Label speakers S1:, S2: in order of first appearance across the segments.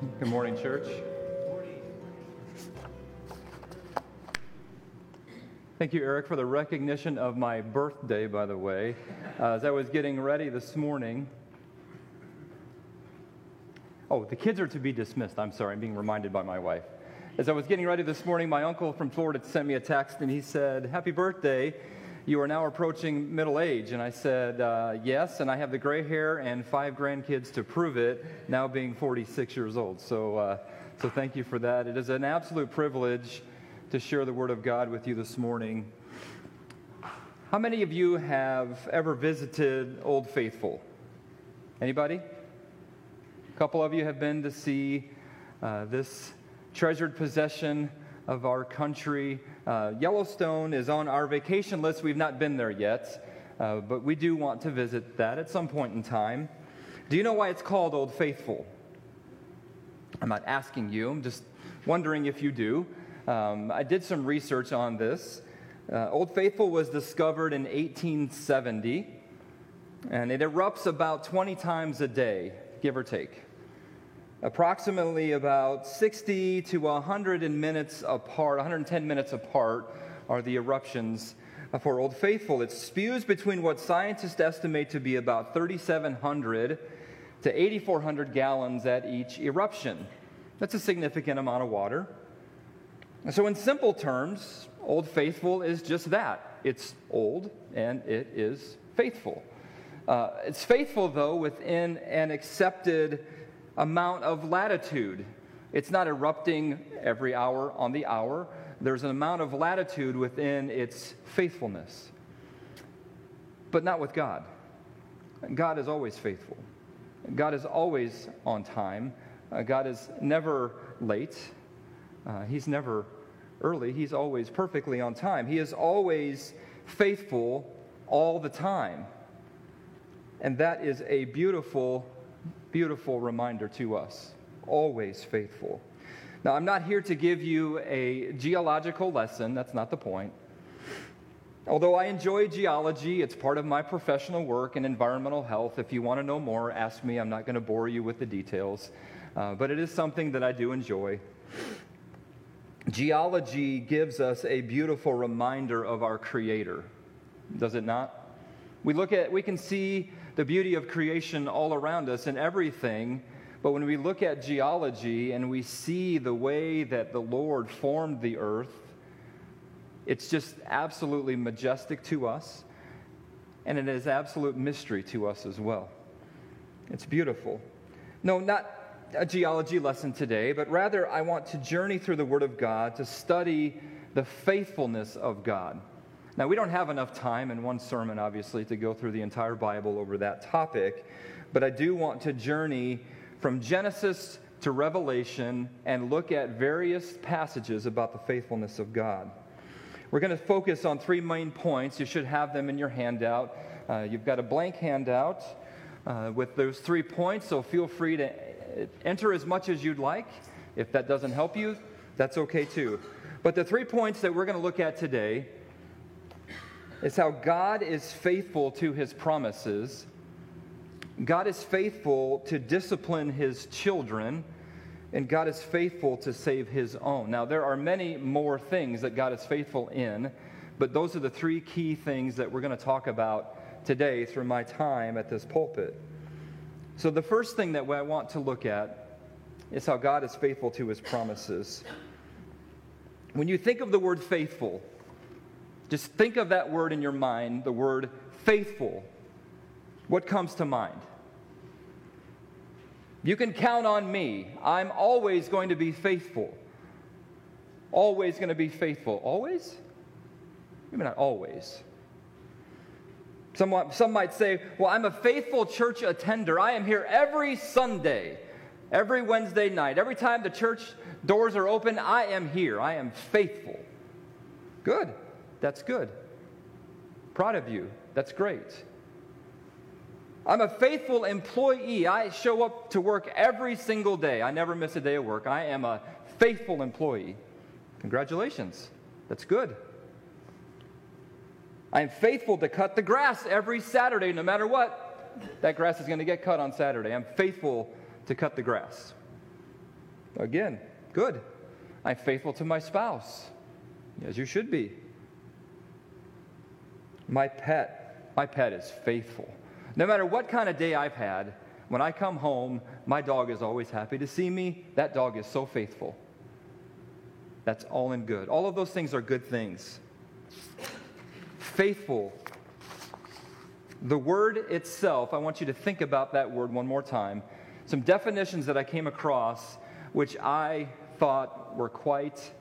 S1: Good morning, church. Thank you, Eric, for the recognition of my birthday, by the way. Uh, as I was getting ready this morning, oh, the kids are to be dismissed. I'm sorry, I'm being reminded by my wife. As I was getting ready this morning, my uncle from Florida sent me a text and he said, Happy birthday. You are now approaching middle age. And I said, uh, Yes, and I have the gray hair and five grandkids to prove it, now being 46 years old. So, uh, so thank you for that. It is an absolute privilege to share the Word of God with you this morning. How many of you have ever visited Old Faithful? Anybody? A couple of you have been to see uh, this treasured possession of our country. Uh, Yellowstone is on our vacation list. We've not been there yet, uh, but we do want to visit that at some point in time. Do you know why it's called Old Faithful? I'm not asking you, I'm just wondering if you do. Um, I did some research on this. Uh, Old Faithful was discovered in 1870, and it erupts about 20 times a day, give or take. Approximately about 60 to 100 minutes apart, 110 minutes apart, are the eruptions for Old Faithful. It spews between what scientists estimate to be about 3,700 to 8,400 gallons at each eruption. That's a significant amount of water. So, in simple terms, Old Faithful is just that it's old and it is faithful. Uh, it's faithful, though, within an accepted amount of latitude. It's not erupting every hour on the hour, there's an amount of latitude within its faithfulness. But not with God. God is always faithful, God is always on time, uh, God is never late. Uh, he's never early. He's always perfectly on time. He is always faithful all the time. And that is a beautiful, beautiful reminder to us. Always faithful. Now, I'm not here to give you a geological lesson, that's not the point. Although I enjoy geology, it's part of my professional work in environmental health. If you want to know more, ask me. I'm not going to bore you with the details. Uh, but it is something that I do enjoy. Geology gives us a beautiful reminder of our Creator, does it not? We look at, we can see the beauty of creation all around us and everything, but when we look at geology and we see the way that the Lord formed the earth, it's just absolutely majestic to us, and it is absolute mystery to us as well. It's beautiful. No, not a geology lesson today, but rather I want to journey through the Word of God to study the faithfulness of God. Now, we don't have enough time in one sermon, obviously, to go through the entire Bible over that topic, but I do want to journey from Genesis to Revelation and look at various passages about the faithfulness of God. We're going to focus on three main points. You should have them in your handout. Uh, you've got a blank handout uh, with those three points, so feel free to enter as much as you'd like. If that doesn't help you, that's okay too. But the three points that we're going to look at today is how God is faithful to his promises. God is faithful to discipline his children, and God is faithful to save his own. Now, there are many more things that God is faithful in, but those are the three key things that we're going to talk about today through my time at this pulpit. So, the first thing that I want to look at is how God is faithful to his promises. When you think of the word faithful, just think of that word in your mind, the word faithful. What comes to mind? You can count on me. I'm always going to be faithful. Always going to be faithful. Always? Maybe not always. Some, some might say, Well, I'm a faithful church attender. I am here every Sunday, every Wednesday night. Every time the church doors are open, I am here. I am faithful. Good. That's good. Proud of you. That's great. I'm a faithful employee. I show up to work every single day. I never miss a day of work. I am a faithful employee. Congratulations. That's good. I am faithful to cut the grass every Saturday, no matter what. That grass is going to get cut on Saturday. I'm faithful to cut the grass. Again, good. I'm faithful to my spouse, as you should be. My pet, my pet is faithful. No matter what kind of day I've had, when I come home, my dog is always happy to see me. That dog is so faithful. That's all in good. All of those things are good things. Faithful. The word itself, I want you to think about that word one more time. Some definitions that I came across, which I thought were quite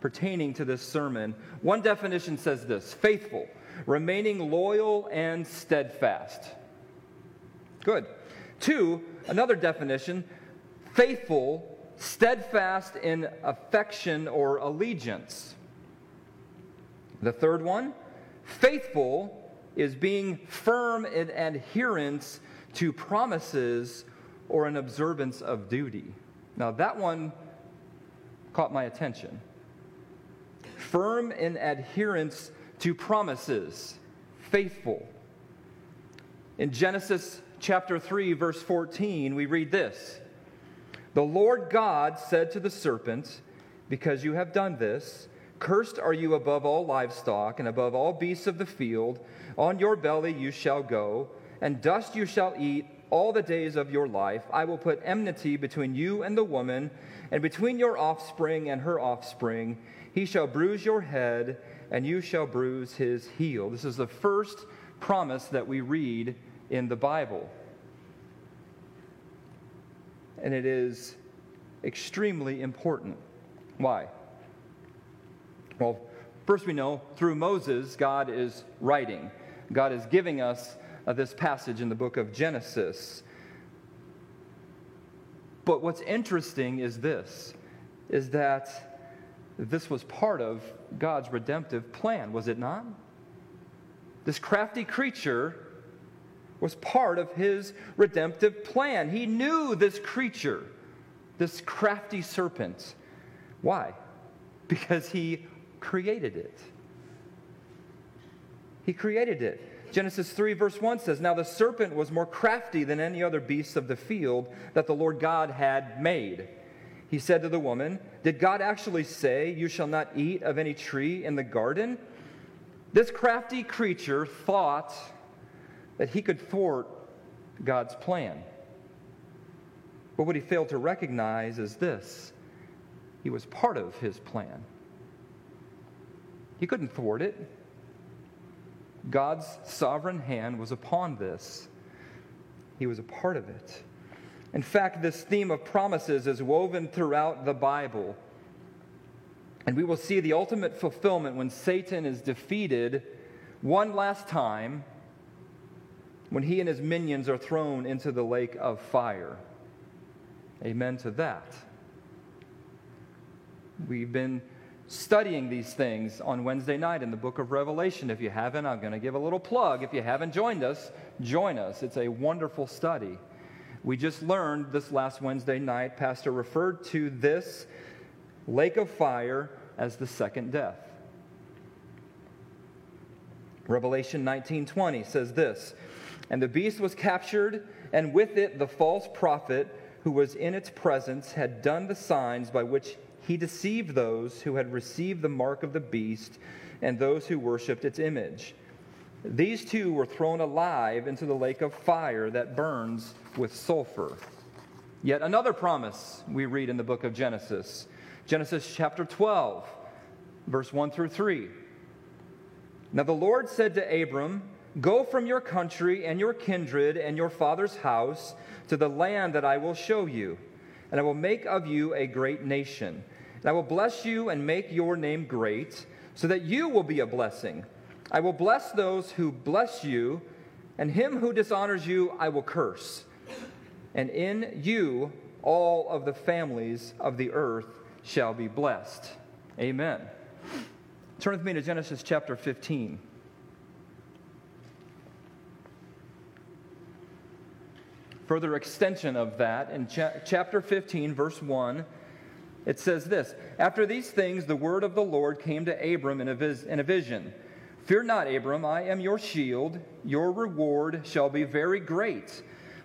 S1: pertaining to this sermon. One definition says this faithful, remaining loyal and steadfast. Good. Two, another definition faithful, steadfast in affection or allegiance. The third one, faithful is being firm in adherence to promises or an observance of duty. Now, that one caught my attention. Firm in adherence to promises, faithful. In Genesis chapter 3, verse 14, we read this The Lord God said to the serpent, Because you have done this, cursed are you above all livestock and above all beasts of the field. On your belly you shall go, and dust you shall eat all the days of your life. I will put enmity between you and the woman, and between your offspring and her offspring. He shall bruise your head, and you shall bruise his heel. This is the first promise that we read in the Bible. And it is extremely important. Why? Well, first we know through Moses, God is writing. God is giving us uh, this passage in the book of Genesis. But what's interesting is this is that this was part of God's redemptive plan, was it not? This crafty creature was part of his redemptive plan. He knew this creature, this crafty serpent. Why? Because he created it. He created it. Genesis 3, verse 1 says, Now the serpent was more crafty than any other beast of the field that the Lord God had made. He said to the woman, Did God actually say, You shall not eat of any tree in the garden? This crafty creature thought that he could thwart God's plan. But what he failed to recognize is this he was part of his plan. He couldn't thwart it. God's sovereign hand was upon this, he was a part of it. In fact, this theme of promises is woven throughout the Bible. And we will see the ultimate fulfillment when Satan is defeated one last time when he and his minions are thrown into the lake of fire. Amen to that. We've been studying these things on Wednesday night in the book of Revelation. If you haven't, I'm going to give a little plug. If you haven't joined us, join us. It's a wonderful study. We just learned this last Wednesday night, Pastor referred to this lake of fire as the second death. Revelation 19:20 says this, and the beast was captured, and with it the false prophet who was in its presence had done the signs by which he deceived those who had received the mark of the beast and those who worshipped its image. These two were thrown alive into the lake of fire that burns with sulfur. Yet another promise we read in the book of Genesis. Genesis chapter 12, verse 1 through 3. Now the Lord said to Abram, Go from your country and your kindred and your father's house to the land that I will show you, and I will make of you a great nation. And I will bless you and make your name great, so that you will be a blessing. I will bless those who bless you, and him who dishonors you I will curse. And in you all of the families of the earth shall be blessed. Amen. Turn with me to Genesis chapter 15. Further extension of that in cha- chapter 15, verse 1, it says this After these things, the word of the Lord came to Abram in a, vis- in a vision Fear not, Abram, I am your shield. Your reward shall be very great.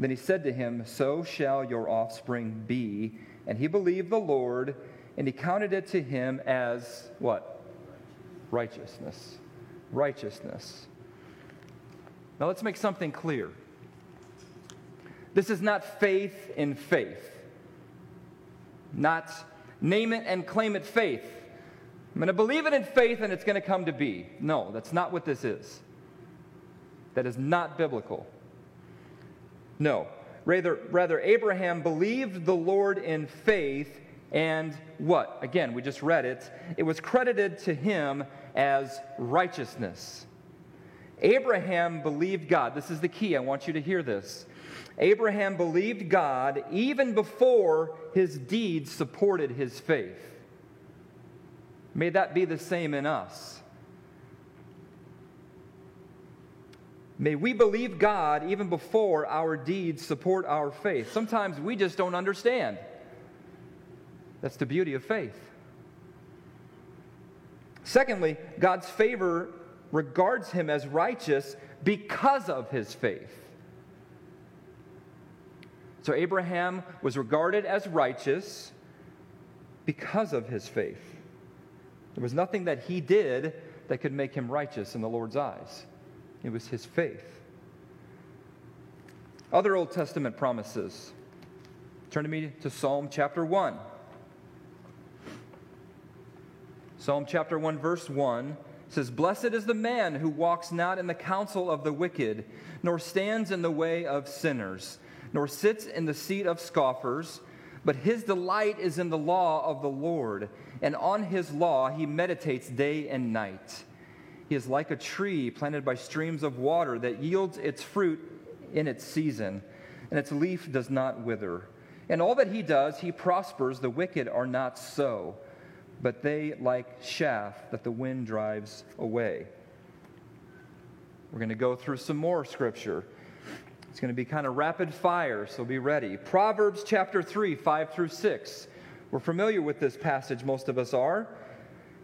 S1: Then he said to him, So shall your offspring be. And he believed the Lord, and he counted it to him as what? Righteousness. Righteousness. Now let's make something clear. This is not faith in faith, not name it and claim it faith. I'm going to believe it in faith and it's going to come to be. No, that's not what this is. That is not biblical. No. Rather, rather, Abraham believed the Lord in faith, and what? Again, we just read it. It was credited to him as righteousness. Abraham believed God. This is the key. I want you to hear this. Abraham believed God even before his deeds supported his faith. May that be the same in us. May we believe God even before our deeds support our faith. Sometimes we just don't understand. That's the beauty of faith. Secondly, God's favor regards him as righteous because of his faith. So Abraham was regarded as righteous because of his faith. There was nothing that he did that could make him righteous in the Lord's eyes, it was his faith. Other Old Testament promises. Turn to me to Psalm chapter 1. Psalm chapter 1, verse 1 says, Blessed is the man who walks not in the counsel of the wicked, nor stands in the way of sinners, nor sits in the seat of scoffers, but his delight is in the law of the Lord, and on his law he meditates day and night. He is like a tree planted by streams of water that yields its fruit in its season, and its leaf does not wither. And all that he does, he prospers. The wicked are not so but they like chaff that the wind drives away. We're going to go through some more scripture. It's going to be kind of rapid fire, so be ready. Proverbs chapter 3, 5 through 6. We're familiar with this passage, most of us are.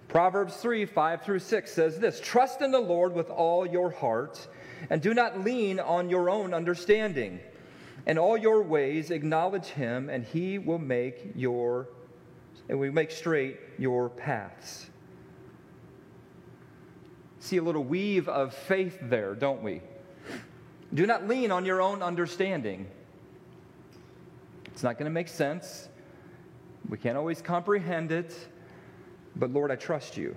S1: Proverbs 3, 5 through 6 says this Trust in the Lord with all your heart, and do not lean on your own understanding. In all your ways acknowledge him, and he will make your and we make straight your paths. See a little weave of faith there, don't we? Do not lean on your own understanding. It's not going to make sense. We can't always comprehend it. But Lord, I trust you.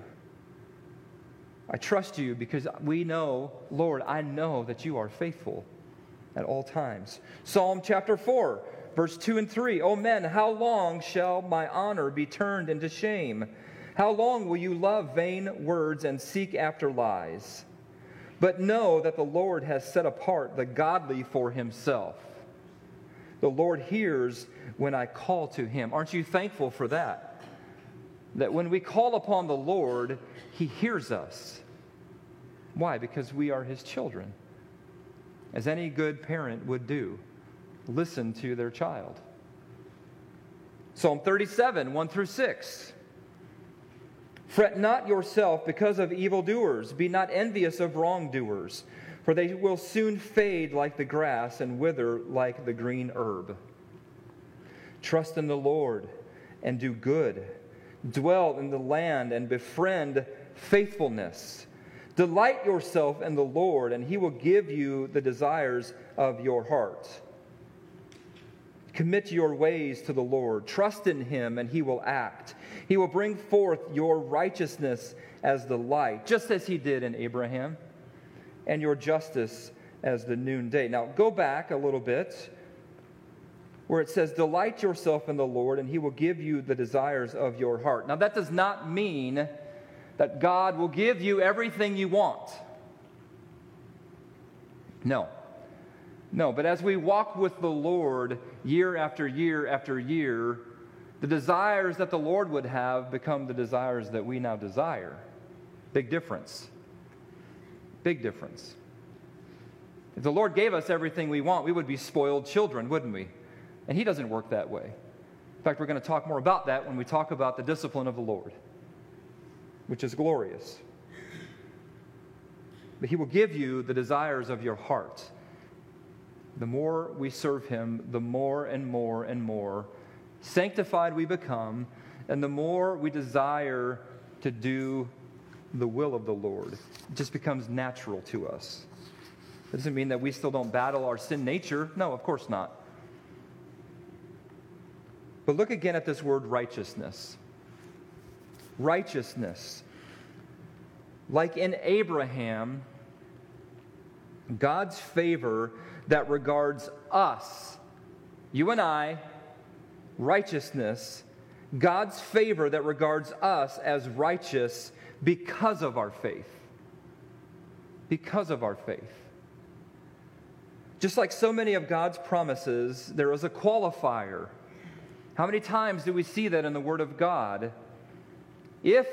S1: I trust you because we know, Lord, I know that you are faithful at all times. Psalm chapter 4 Verse 2 and 3 O men, how long shall my honor be turned into shame? How long will you love vain words and seek after lies? But know that the Lord has set apart the godly for himself. The Lord hears when I call to him. Aren't you thankful for that? That when we call upon the Lord, he hears us. Why? Because we are his children, as any good parent would do listen to their child. Psalm 37, 1 through 6. Fret not yourself because of evildoers. Be not envious of wrongdoers, for they will soon fade like the grass and wither like the green herb. Trust in the Lord and do good. Dwell in the land and befriend faithfulness. Delight yourself in the Lord, and he will give you the desires of your heart. Commit your ways to the Lord. Trust in him, and he will act. He will bring forth your righteousness as the light, just as he did in Abraham, and your justice as the noonday. Now, go back a little bit where it says, Delight yourself in the Lord, and he will give you the desires of your heart. Now, that does not mean that God will give you everything you want. No. No, but as we walk with the Lord year after year after year, the desires that the Lord would have become the desires that we now desire. Big difference. Big difference. If the Lord gave us everything we want, we would be spoiled children, wouldn't we? And He doesn't work that way. In fact, we're going to talk more about that when we talk about the discipline of the Lord which is glorious. But He will give you the desires of your heart. The more we serve Him, the more and more and more sanctified we become, and the more we desire to do the will of the Lord. It just becomes natural to us. It doesn't mean that we still don't battle our sin nature. No, of course not. But look again at this word righteousness righteousness. Like in Abraham, God's favor that regards us, you and I, righteousness, God's favor that regards us as righteous because of our faith. Because of our faith. Just like so many of God's promises, there is a qualifier. How many times do we see that in the Word of God? If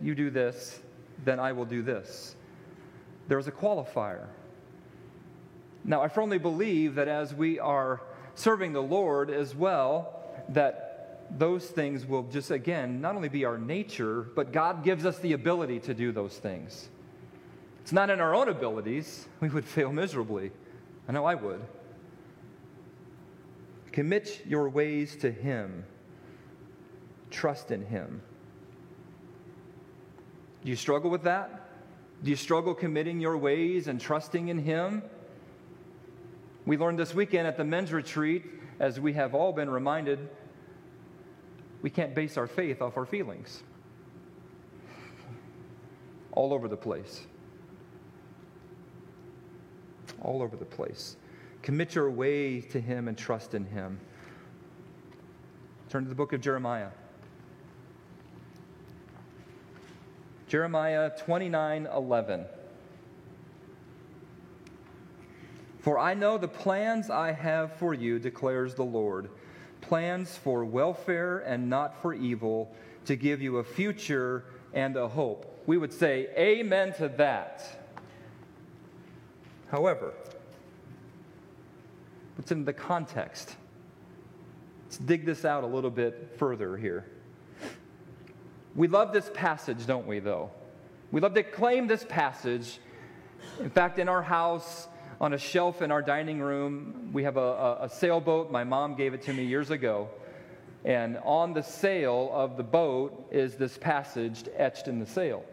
S1: you do this, then I will do this. There's a qualifier. Now, I firmly believe that as we are serving the Lord as well, that those things will just, again, not only be our nature, but God gives us the ability to do those things. It's not in our own abilities, we would fail miserably. I know I would. Commit your ways to Him, trust in Him. Do you struggle with that? Do you struggle committing your ways and trusting in Him? We learned this weekend at the men's retreat, as we have all been reminded, we can't base our faith off our feelings. All over the place. All over the place. Commit your way to Him and trust in Him. Turn to the book of Jeremiah. Jeremiah 29 11. For I know the plans I have for you, declares the Lord plans for welfare and not for evil, to give you a future and a hope. We would say, Amen to that. However, what's in the context? Let's dig this out a little bit further here. We love this passage, don't we, though? We love to claim this passage. In fact, in our house, on a shelf in our dining room, we have a, a, a, sailboat. My mom gave it to me years ago. And on the sail of the boat is this passage etched in the sail.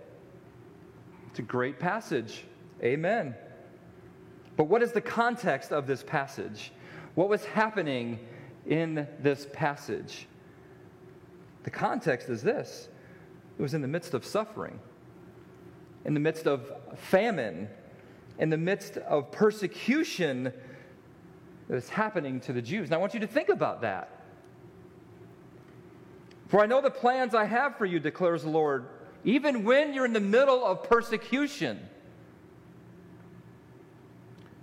S1: It's a great passage. Amen. But what is the context of this passage? What was happening in this passage? The context is this it was in the midst of suffering, in the midst of famine, in the midst of persecution that's happening to the Jews. Now, I want you to think about that. For I know the plans I have for you, declares the Lord, even when you're in the middle of persecution.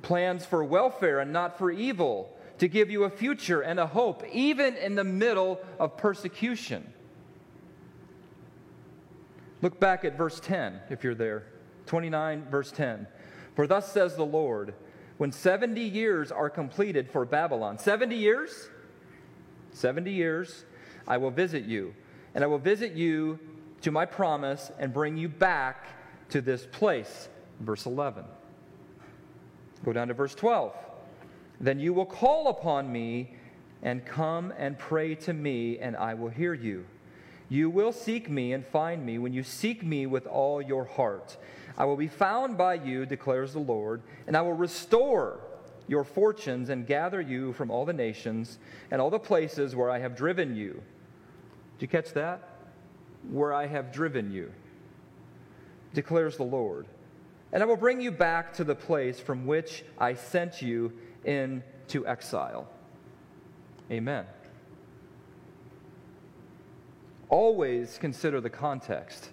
S1: Plans for welfare and not for evil, to give you a future and a hope, even in the middle of persecution. Look back at verse 10 if you're there. 29, verse 10. For thus says the Lord, when 70 years are completed for Babylon, 70 years? 70 years, I will visit you, and I will visit you to my promise and bring you back to this place. Verse 11. Go down to verse 12. Then you will call upon me and come and pray to me, and I will hear you. You will seek me and find me when you seek me with all your heart. I will be found by you, declares the Lord, and I will restore your fortunes and gather you from all the nations and all the places where I have driven you. Did you catch that? Where I have driven you, declares the Lord. And I will bring you back to the place from which I sent you into exile. Amen. Always consider the context.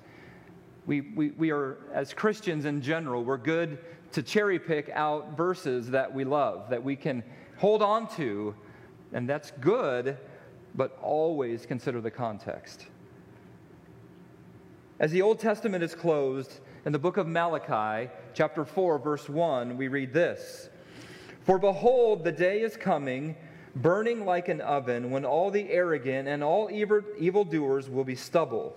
S1: We, we, we are, as Christians in general, we're good to cherry pick out verses that we love, that we can hold on to, and that's good, but always consider the context. As the Old Testament is closed, in the book of Malachi, chapter 4, verse 1, we read this For behold, the day is coming, burning like an oven, when all the arrogant and all evil evildoers will be stubble.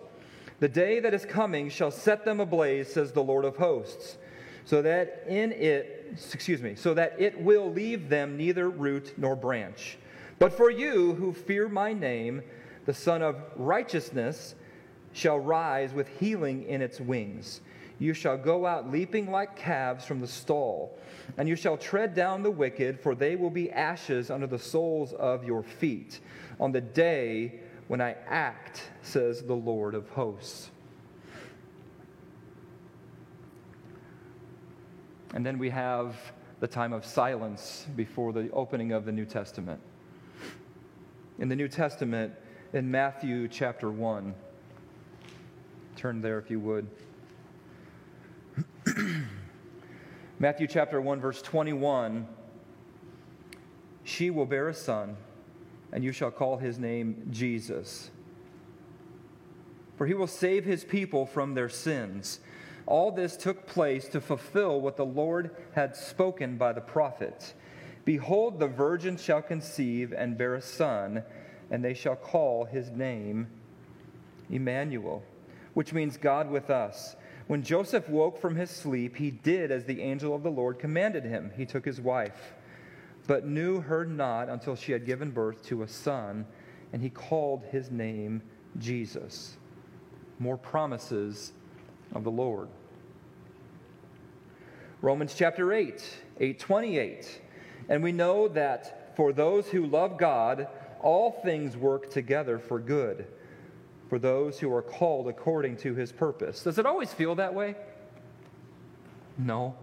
S1: The day that is coming shall set them ablaze, says the Lord of hosts, so that in it, excuse me, so that it will leave them neither root nor branch. But for you who fear my name, the Sun of Righteousness shall rise with healing in its wings. You shall go out leaping like calves from the stall, and you shall tread down the wicked, for they will be ashes under the soles of your feet on the day when I act, says the Lord of hosts. And then we have the time of silence before the opening of the New Testament. In the New Testament, in Matthew chapter 1, turn there if you would. Matthew chapter 1, verse 21 She will bear a son, and you shall call his name Jesus. For he will save his people from their sins. All this took place to fulfill what the Lord had spoken by the prophet. Behold, the virgin shall conceive and bear a son, and they shall call his name Emmanuel, which means God with us. When Joseph woke from his sleep, he did as the angel of the Lord commanded him. He took his wife, but knew her not until she had given birth to a son, and he called his name Jesus. More promises of the Lord. Romans chapter 8, 828. And we know that for those who love God, all things work together for good for those who are called according to his purpose. Does it always feel that way? No.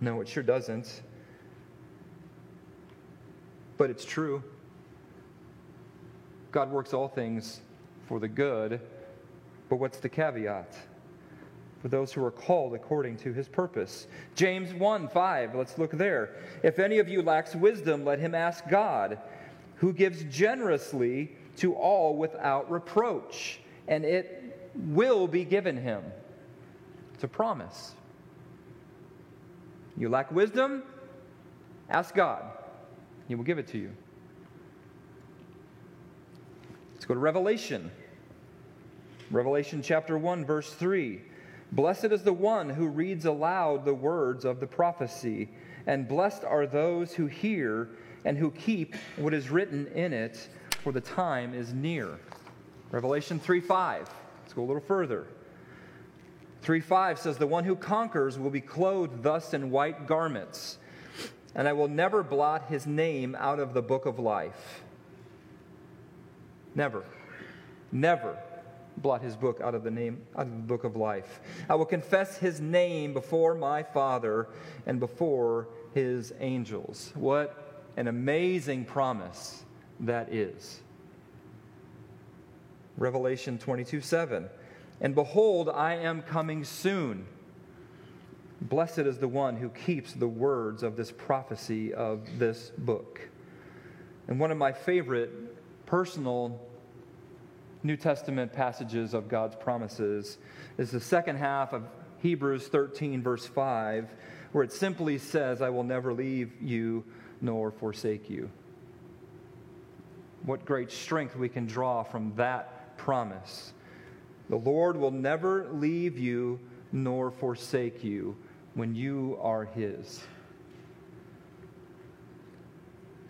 S1: No, it sure doesn't. But it's true. God works all things for the good, but what's the caveat? For those who are called according to his purpose. James 1 5, let's look there. If any of you lacks wisdom, let him ask God, who gives generously to all without reproach, and it will be given him. It's a promise. You lack wisdom? Ask God, He will give it to you. Let's go to Revelation. Revelation chapter 1, verse 3. Blessed is the one who reads aloud the words of the prophecy, and blessed are those who hear and who keep what is written in it for the time is near. Revelation 3 5. Let's go a little further. 3 5 says, The one who conquers will be clothed thus in white garments, and I will never blot his name out of the book of life. Never. Never blot his book out of the name out of the book of life. I will confess his name before my Father and before his angels. What an amazing promise that is. Revelation 22 7. And behold, I am coming soon. Blessed is the one who keeps the words of this prophecy of this book. And one of my favorite personal New Testament passages of God's promises is the second half of Hebrews 13, verse 5, where it simply says, I will never leave you nor forsake you what great strength we can draw from that promise. The Lord will never leave you nor forsake you when you are His.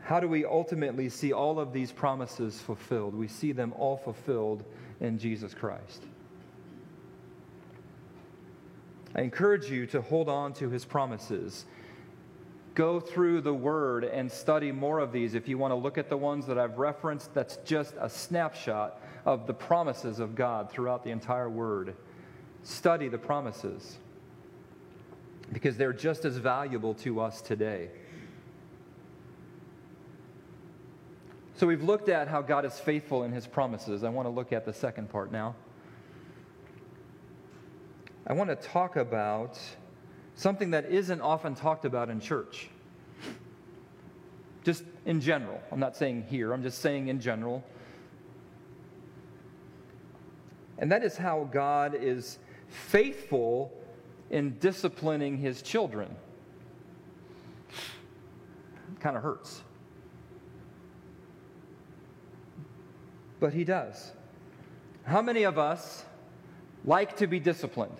S1: How do we ultimately see all of these promises fulfilled? We see them all fulfilled in Jesus Christ. I encourage you to hold on to his promises. Go through the word and study more of these. If you want to look at the ones that I've referenced, that's just a snapshot of the promises of God throughout the entire word. Study the promises because they're just as valuable to us today. So we've looked at how God is faithful in his promises. I want to look at the second part now. I want to talk about something that isn't often talked about in church. Just in general. I'm not saying here, I'm just saying in general. And that is how God is faithful in disciplining his children. Kind of hurts. but he does. How many of us like to be disciplined?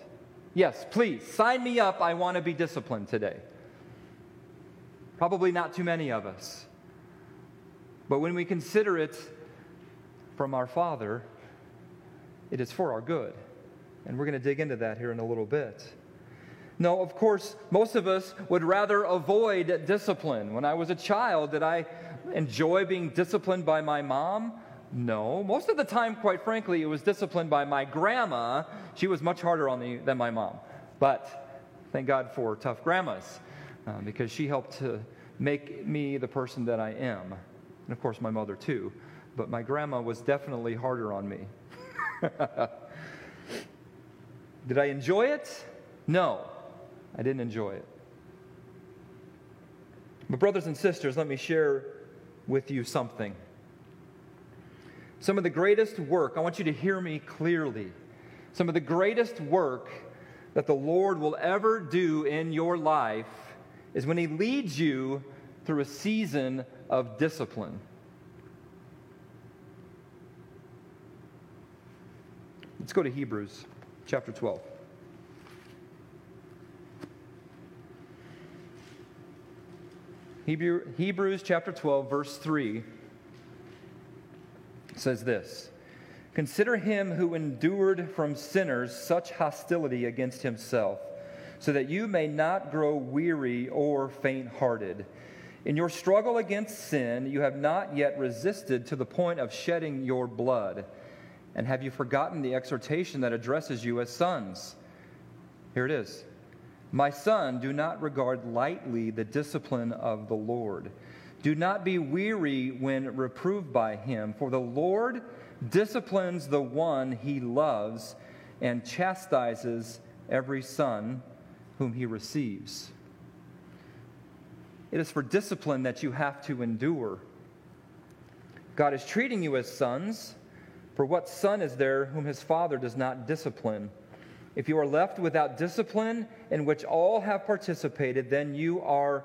S1: Yes, please, sign me up. I want to be disciplined today. Probably not too many of us. But when we consider it from our Father, it is for our good. And we're going to dig into that here in a little bit. No, of course, most of us would rather avoid discipline. When I was a child, did I enjoy being disciplined by my mom? No. Most of the time, quite frankly, it was disciplined by my grandma. She was much harder on me than my mom. But thank God for tough grandmas uh, because she helped to make me the person that I am. And of course, my mother too. But my grandma was definitely harder on me. Did I enjoy it? No, I didn't enjoy it. But, brothers and sisters, let me share with you something. Some of the greatest work, I want you to hear me clearly. Some of the greatest work that the Lord will ever do in your life is when He leads you through a season of discipline. Let's go to Hebrews chapter 12. Hebrew, Hebrews chapter 12, verse 3 says this Consider him who endured from sinners such hostility against himself, so that you may not grow weary or faint hearted. In your struggle against sin, you have not yet resisted to the point of shedding your blood. And have you forgotten the exhortation that addresses you as sons? Here it is My son, do not regard lightly the discipline of the Lord do not be weary when reproved by him, for the Lord disciplines the one he loves and chastises every son whom he receives. It is for discipline that you have to endure. God is treating you as sons, for what son is there whom his father does not discipline? If you are left without discipline in which all have participated, then you are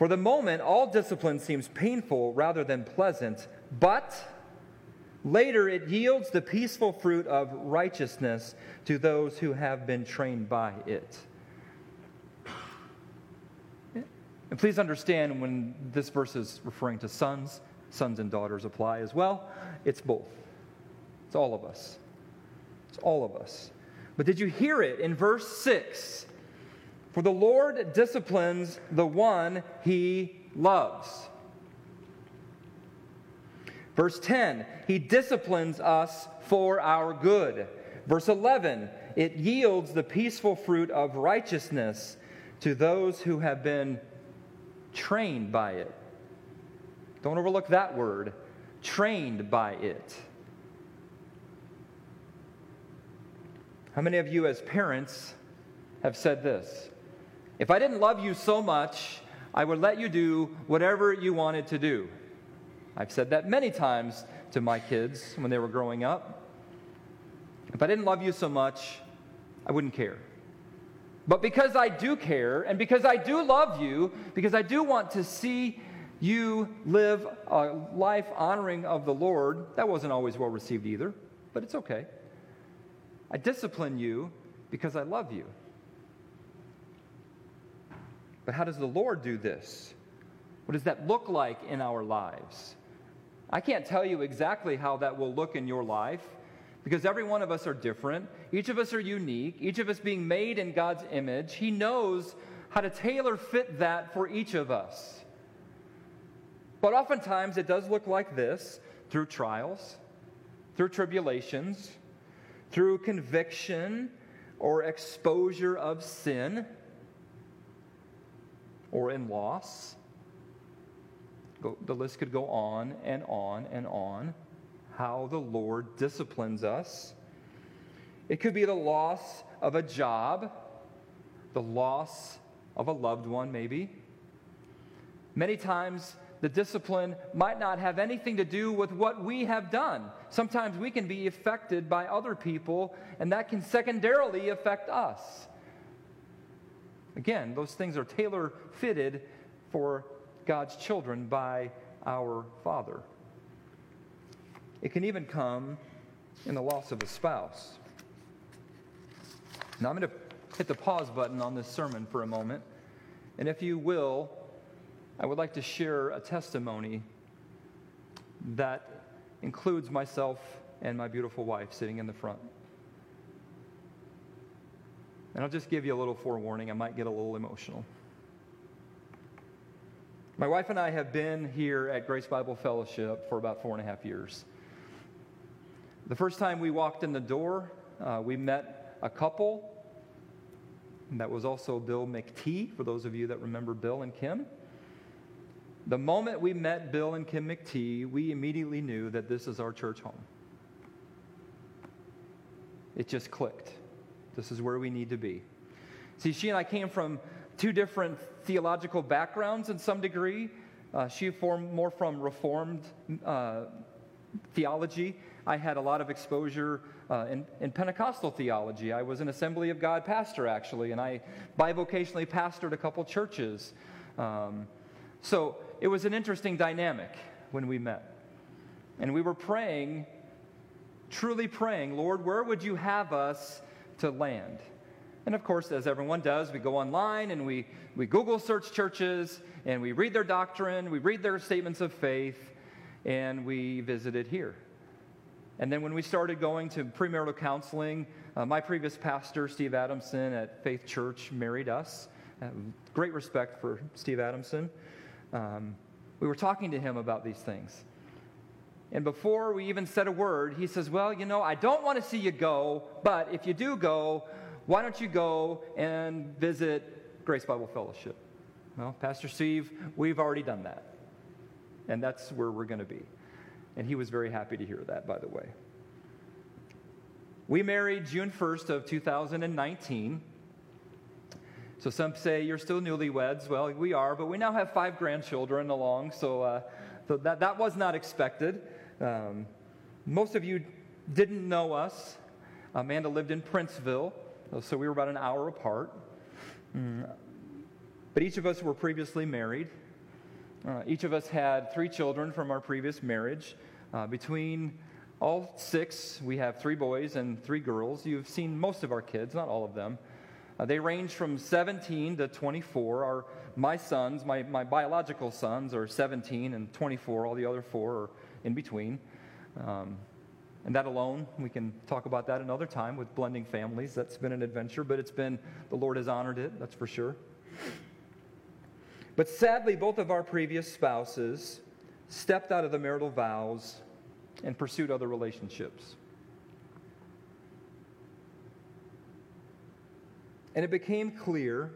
S1: For the moment, all discipline seems painful rather than pleasant, but later it yields the peaceful fruit of righteousness to those who have been trained by it. And please understand when this verse is referring to sons, sons and daughters apply as well. It's both, it's all of us. It's all of us. But did you hear it in verse 6? For the Lord disciplines the one he loves. Verse 10, he disciplines us for our good. Verse 11, it yields the peaceful fruit of righteousness to those who have been trained by it. Don't overlook that word trained by it. How many of you, as parents, have said this If I didn't love you so much, I would let you do whatever you wanted to do. I've said that many times to my kids when they were growing up. If I didn't love you so much, I wouldn't care. But because I do care, and because I do love you, because I do want to see you live a life honoring of the Lord, that wasn't always well received either, but it's okay. I discipline you because I love you. But how does the Lord do this? What does that look like in our lives? I can't tell you exactly how that will look in your life because every one of us are different. Each of us are unique. Each of us being made in God's image. He knows how to tailor fit that for each of us. But oftentimes it does look like this through trials, through tribulations, through conviction or exposure of sin, or in loss. The list could go on and on and on. How the Lord disciplines us. It could be the loss of a job, the loss of a loved one, maybe. Many times, the discipline might not have anything to do with what we have done. Sometimes we can be affected by other people, and that can secondarily affect us. Again, those things are tailor fitted for God's children by our Father. It can even come in the loss of a spouse. Now, I'm going to hit the pause button on this sermon for a moment. And if you will, I would like to share a testimony that includes myself and my beautiful wife sitting in the front. And I'll just give you a little forewarning. I might get a little emotional. My wife and I have been here at Grace Bible Fellowship for about four and a half years. The first time we walked in the door, uh, we met a couple. That was also Bill McTee, for those of you that remember Bill and Kim. The moment we met Bill and Kim McTee, we immediately knew that this is our church home. It just clicked. This is where we need to be. See, she and I came from two different theological backgrounds in some degree. Uh, she formed more from Reformed uh, theology. I had a lot of exposure uh, in, in, Pentecostal theology. I was an Assembly of God pastor, actually, and I bivocationally pastored a couple churches. Um, so it was an interesting dynamic when we met. And we were praying, truly praying, Lord, where would you have us to land? And of course, as everyone does, we go online and we, we Google search churches and we read their doctrine, we read their statements of faith, and we visited here. And then when we started going to premarital counseling, uh, my previous pastor, Steve Adamson at Faith Church, married us. great respect for Steve Adamson um, we were talking to him about these things. And before we even said a word, he says, Well, you know, I don't want to see you go, but if you do go, why don't you go and visit Grace Bible Fellowship? Well, Pastor Steve, we've already done that. And that's where we're going to be. And he was very happy to hear that, by the way. We married June 1st of 2019. So some say you're still newlyweds. Well, we are, but we now have five grandchildren along, so, uh, so that, that was not expected. Um, most of you didn't know us. Amanda lived in Princeville, so we were about an hour apart. Mm. But each of us were previously married. Uh, each of us had three children from our previous marriage. Uh, between all six, we have three boys and three girls. You've seen most of our kids, not all of them. Uh, they range from 17 to 24. Our, my sons, my, my biological sons, are 17 and 24. All the other four are in between. Um, and that alone, we can talk about that another time with blending families. That's been an adventure, but it's been, the Lord has honored it, that's for sure. But sadly, both of our previous spouses stepped out of the marital vows and pursued other relationships. And it became clear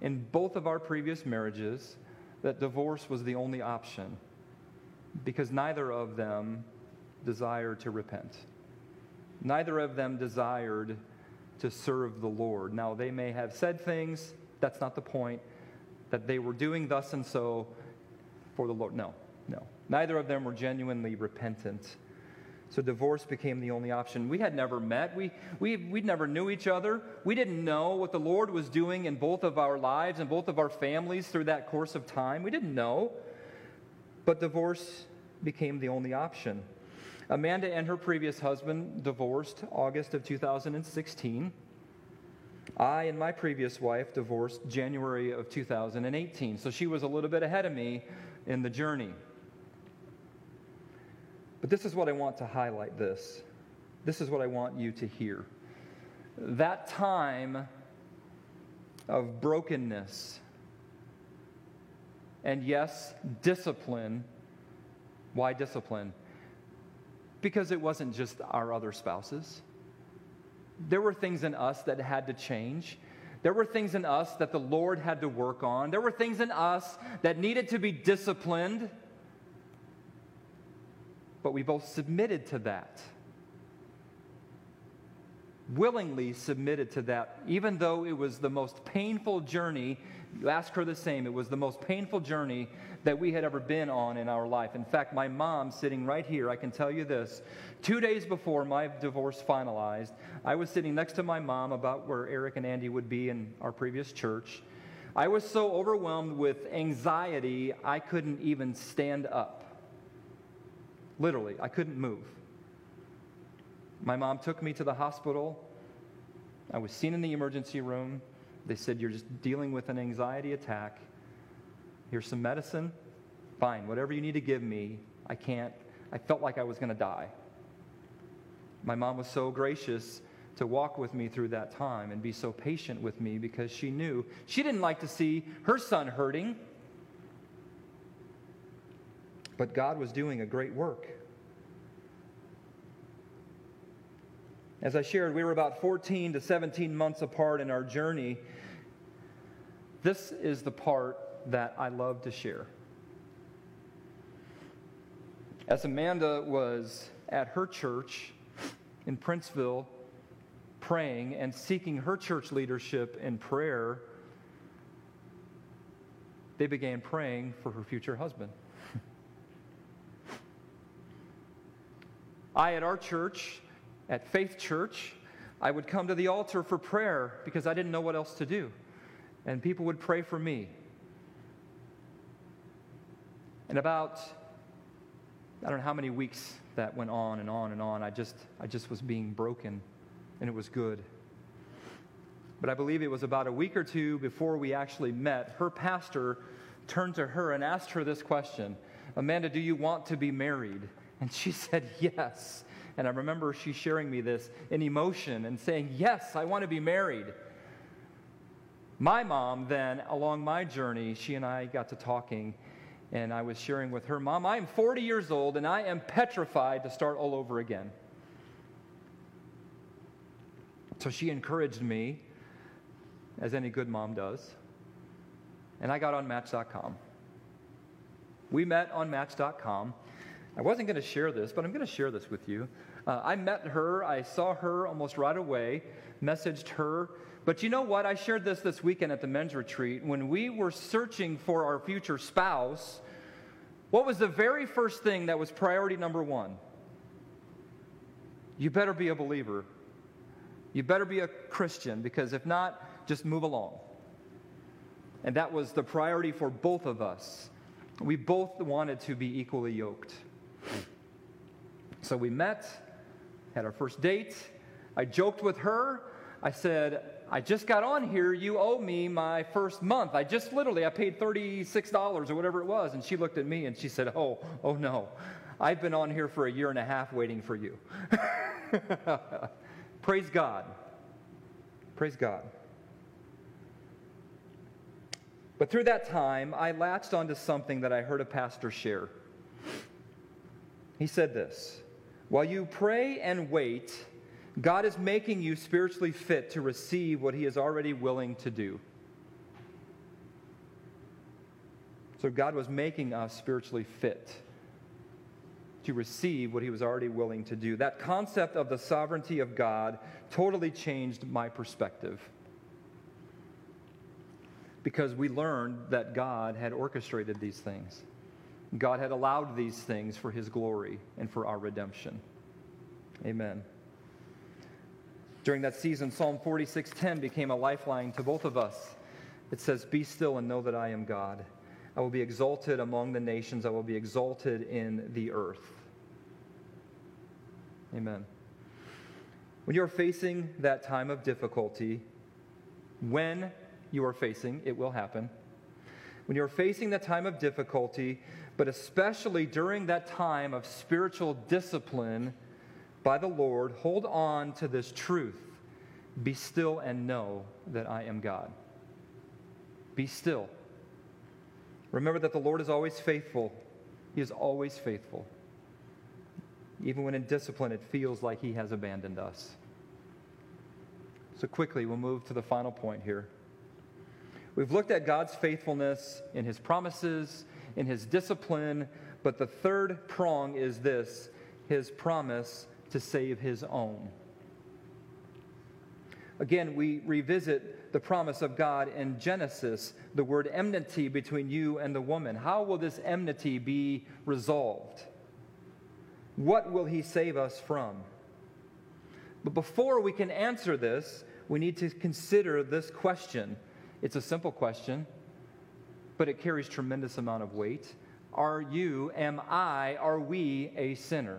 S1: in both of our previous marriages that divorce was the only option because neither of them desired to repent. Neither of them desired to serve the Lord. Now, they may have said things, that's not the point, that they were doing thus and so for the Lord. No, no. Neither of them were genuinely repentant. So divorce became the only option. We had never met. We, we, we never knew each other. We didn't know what the Lord was doing in both of our lives and both of our families through that course of time. We didn't know. But divorce became the only option. Amanda and her previous husband divorced August of 2016. I and my previous wife divorced January of 2018. So she was a little bit ahead of me in the journey. But this is what I want to highlight this. This is what I want you to hear. That time of brokenness and yes, discipline. Why discipline? Because it wasn't just our other spouses. There were things in us that had to change. There were things in us that the Lord had to work on. There were things in us that needed to be disciplined. But we both submitted to that. Willingly submitted to that, even though it was the most painful journey. You ask her the same. It was the most painful journey that we had ever been on in our life. In fact, my mom, sitting right here, I can tell you this. Two days before my divorce finalized, I was sitting next to my mom about where Eric and Andy would be in our previous church. I was so overwhelmed with anxiety, I couldn't even stand up. Literally, I couldn't move. My mom took me to the hospital. I was seen in the emergency room. They said, You're just dealing with an anxiety attack. Here's some medicine. Fine, whatever you need to give me. I can't. I felt like I was going to die. My mom was so gracious to walk with me through that time and be so patient with me because she knew she didn't like to see her son hurting. But God was doing a great work. As I shared, we were about 14 to 17 months apart in our journey. This is the part that I love to share. As Amanda was at her church in Princeville praying and seeking her church leadership in prayer, they began praying for her future husband. I, at our church, at Faith Church, I would come to the altar for prayer because I didn't know what else to do. And people would pray for me. And about, I don't know how many weeks that went on and on and on, I just, I just was being broken, and it was good. But I believe it was about a week or two before we actually met, her pastor turned to her and asked her this question Amanda, do you want to be married? And she said, Yes. And I remember she sharing me this in emotion and saying, Yes, I want to be married. My mom, then, along my journey, she and I got to talking, and I was sharing with her, Mom, I am 40 years old and I am petrified to start all over again. So she encouraged me, as any good mom does, and I got on Match.com. We met on Match.com. I wasn't going to share this, but I'm going to share this with you. Uh, I met her, I saw her almost right away, messaged her. But you know what? I shared this this weekend at the men's retreat. When we were searching for our future spouse, what was the very first thing that was priority number one? You better be a believer. You better be a Christian, because if not, just move along. And that was the priority for both of us. We both wanted to be equally yoked. So we met, had our first date. I joked with her. I said, I just got on here. You owe me my first month. I just literally, I paid $36 or whatever it was. And she looked at me and she said, Oh, oh no. I've been on here for a year and a half waiting for you. Praise God. Praise God. But through that time, I latched onto something that I heard a pastor share. He said this While you pray and wait, God is making you spiritually fit to receive what He is already willing to do. So God was making us spiritually fit. To receive what he was already willing to do. That concept of the sovereignty of God totally changed my perspective because we learned that God had orchestrated these things. God had allowed these things for his glory and for our redemption. Amen. During that season, Psalm 46:10 became a lifeline to both of us. It says, "Be still and know that I am God. I will be exalted among the nations. I will be exalted in the earth." Amen. When you are facing that time of difficulty, when you are facing, it will happen. When you're facing that time of difficulty, but especially during that time of spiritual discipline by the Lord, hold on to this truth. Be still and know that I am God. Be still. Remember that the Lord is always faithful. He is always faithful. Even when in discipline, it feels like He has abandoned us. So, quickly, we'll move to the final point here. We've looked at God's faithfulness in His promises, in His discipline, but the third prong is this His promise to save His own. Again, we revisit the promise of God in Genesis, the word enmity between you and the woman. How will this enmity be resolved? What will he save us from? But before we can answer this, we need to consider this question. It's a simple question, but it carries tremendous amount of weight. Are you, am I, are we a sinner?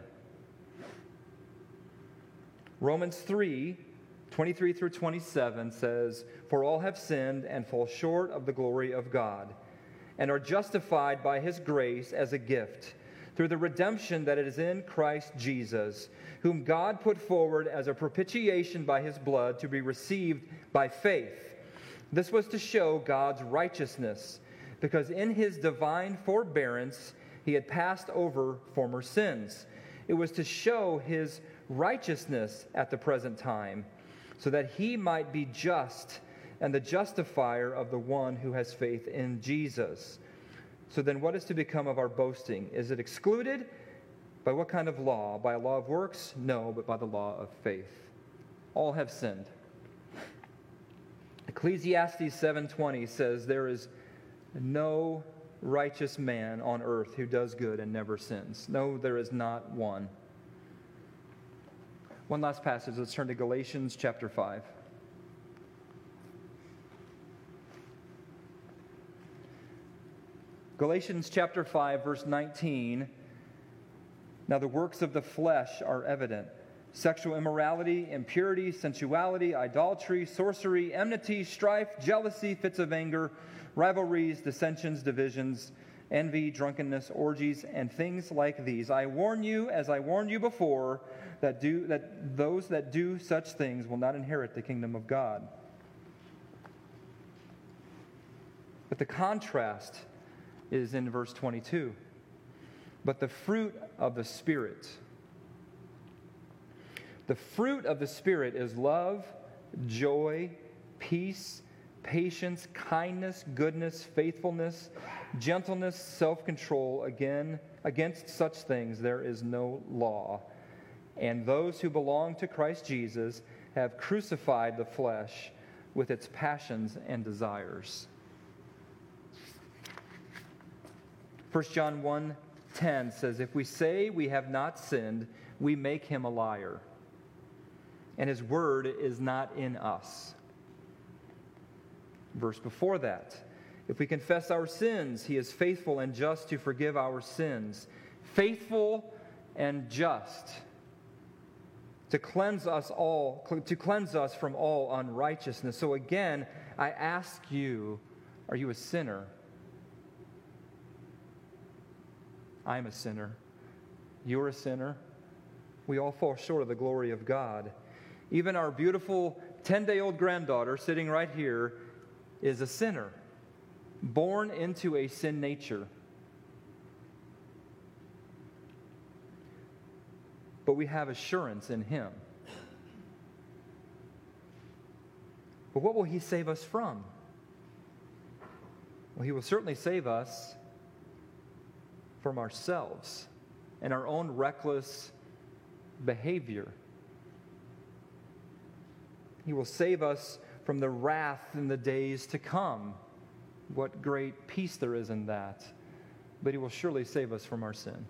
S1: Romans 3 23 through 27 says, For all have sinned and fall short of the glory of God, and are justified by his grace as a gift through the redemption that is in Christ Jesus, whom God put forward as a propitiation by his blood to be received by faith. This was to show God's righteousness, because in his divine forbearance he had passed over former sins. It was to show his righteousness at the present time, so that he might be just and the justifier of the one who has faith in Jesus. So then, what is to become of our boasting? Is it excluded? By what kind of law? By a law of works? No, but by the law of faith. All have sinned. Ecclesiastes 7:20 says there is no righteous man on earth who does good and never sins. No, there is not one. One last passage. Let's turn to Galatians chapter 5. Galatians chapter 5, verse 19. Now, the works of the flesh are evident sexual immorality, impurity, sensuality, idolatry, sorcery, enmity, strife, jealousy, fits of anger, rivalries, dissensions, divisions, envy, drunkenness, orgies, and things like these. I warn you, as I warned you before, that, do, that those that do such things will not inherit the kingdom of God. But the contrast is in verse 22. But the fruit of the Spirit, the fruit of the Spirit is love, joy, peace, patience, kindness, goodness, faithfulness, gentleness, self control. Again, against such things there is no law. And those who belong to Christ Jesus have crucified the flesh with its passions and desires. 1 John 1 10 says, If we say we have not sinned, we make him a liar, and his word is not in us. Verse before that, if we confess our sins, he is faithful and just to forgive our sins. Faithful and just to cleanse us all, to cleanse us from all unrighteousness. So again, I ask you, are you a sinner? I'm a sinner. You're a sinner. We all fall short of the glory of God. Even our beautiful 10 day old granddaughter sitting right here is a sinner, born into a sin nature. But we have assurance in Him. But what will He save us from? Well, He will certainly save us from ourselves. and our own reckless behavior. He will save us from the wrath in the days to come. What great peace there is in that. But He will surely save us from our sin.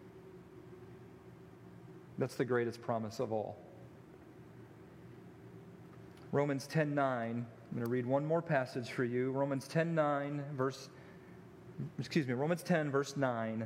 S1: That's the greatest promise of all. Romans 10 9. I'm going to read one more passage for you. Romans 10 9, verse, excuse me, Romans 10, verse 9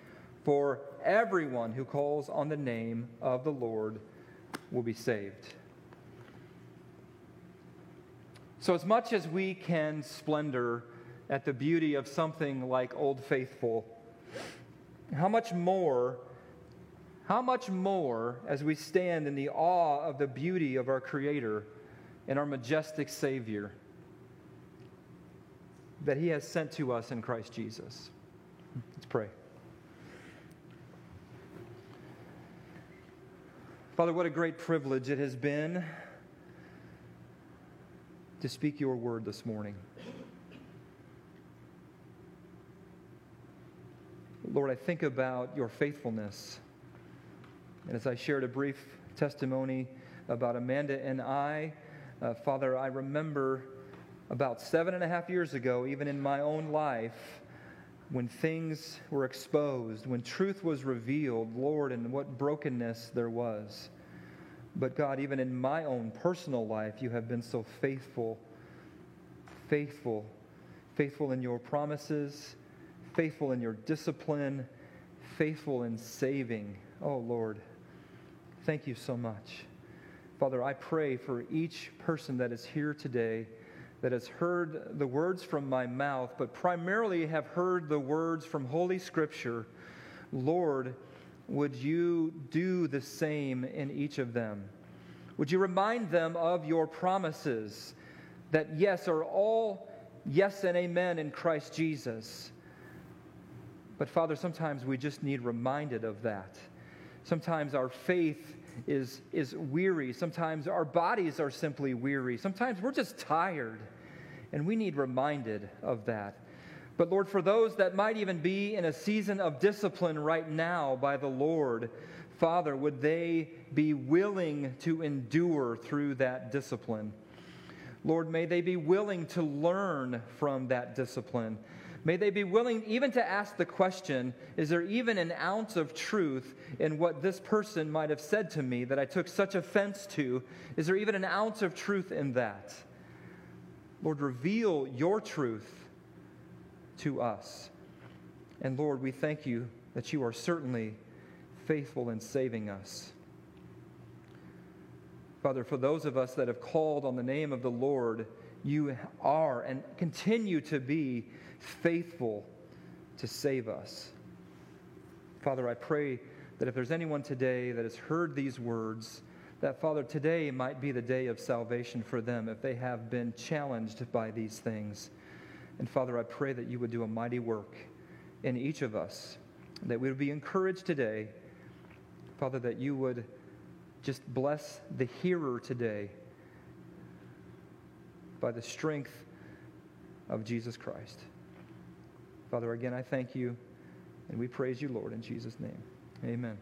S1: For everyone who calls on the name of the Lord will be saved. So, as much as we can splendor at the beauty of something like Old Faithful, how much more, how much more as we stand in the awe of the beauty of our Creator and our majestic Savior that He has sent to us in Christ Jesus? Let's pray. Father, what a great privilege it has been to speak your word this morning. Lord, I think about your faithfulness. And as I shared a brief testimony about Amanda and I, uh, Father, I remember about seven and a half years ago, even in my own life, when things were exposed, when truth was revealed, Lord, and what brokenness there was. But God, even in my own personal life, you have been so faithful, faithful, faithful in your promises, faithful in your discipline, faithful in saving. Oh, Lord, thank you so much. Father, I pray for each person that is here today that has heard the words from my mouth, but primarily have heard the words from Holy Scripture, Lord, would you do the same in each of them? Would you remind them of your promises that, yes, are all yes and amen in Christ Jesus? But, Father, sometimes we just need reminded of that. Sometimes our faith is, is weary. Sometimes our bodies are simply weary. Sometimes we're just tired, and we need reminded of that. But Lord, for those that might even be in a season of discipline right now by the Lord, Father, would they be willing to endure through that discipline? Lord, may they be willing to learn from that discipline. May they be willing even to ask the question is there even an ounce of truth in what this person might have said to me that I took such offense to? Is there even an ounce of truth in that? Lord, reveal your truth to us. And Lord, we thank you that you are certainly faithful in saving us. Father, for those of us that have called on the name of the Lord, you are and continue to be faithful to save us. Father, I pray that if there's anyone today that has heard these words, that, Father, today might be the day of salvation for them if they have been challenged by these things. And Father, I pray that you would do a mighty work in each of us, that we would be encouraged today. Father, that you would just bless the hearer today by the strength of Jesus Christ. Father, again, I thank you and we praise you, Lord, in Jesus' name. Amen.